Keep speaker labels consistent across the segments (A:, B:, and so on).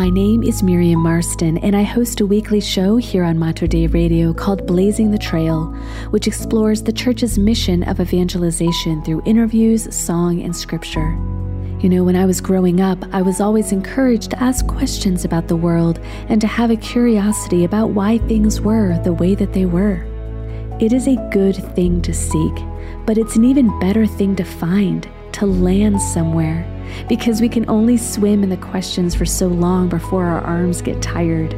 A: My name is Miriam Marston, and I host a weekly show here on Mater Dei Radio called Blazing the Trail, which explores the church's mission of evangelization through interviews, song, and scripture. You know, when I was growing up, I was always encouraged to ask questions about the world and to have a curiosity about why things were the way that they were. It is a good thing to seek, but it's an even better thing to find, to land somewhere because we can only swim in the questions for so long before our arms get tired.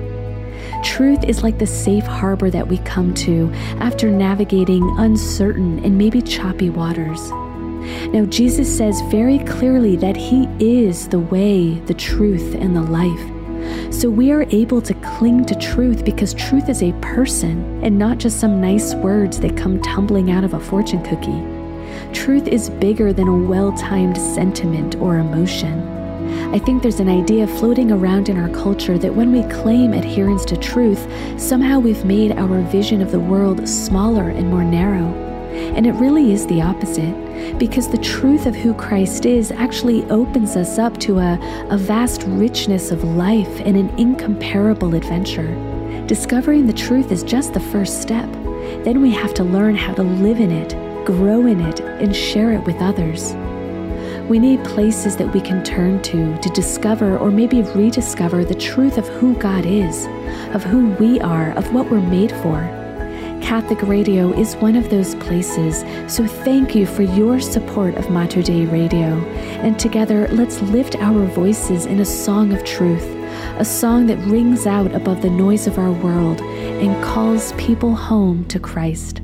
A: Truth is like the safe harbor that we come to after navigating uncertain and maybe choppy waters. Now, Jesus says very clearly that He is the way, the truth, and the life. So we are able to cling to truth because truth is a person and not just some nice words that come tumbling out of a fortune cookie. Truth is bigger than a well timed sentiment or emotion. I think there's an idea floating around in our culture that when we claim adherence to truth, somehow we've made our vision of the world smaller and more narrow. And it really is the opposite, because the truth of who Christ is actually opens us up to a, a vast richness of life and an incomparable adventure. Discovering the truth is just the first step. Then we have to learn how to live in it grow in it, and share it with others. We need places that we can turn to to discover or maybe rediscover the truth of who God is, of who we are, of what we're made for. Catholic Radio is one of those places, so thank you for your support of Mater Dei Radio. And together, let's lift our voices in a song of truth, a song that rings out above the noise of our world and calls people home to Christ.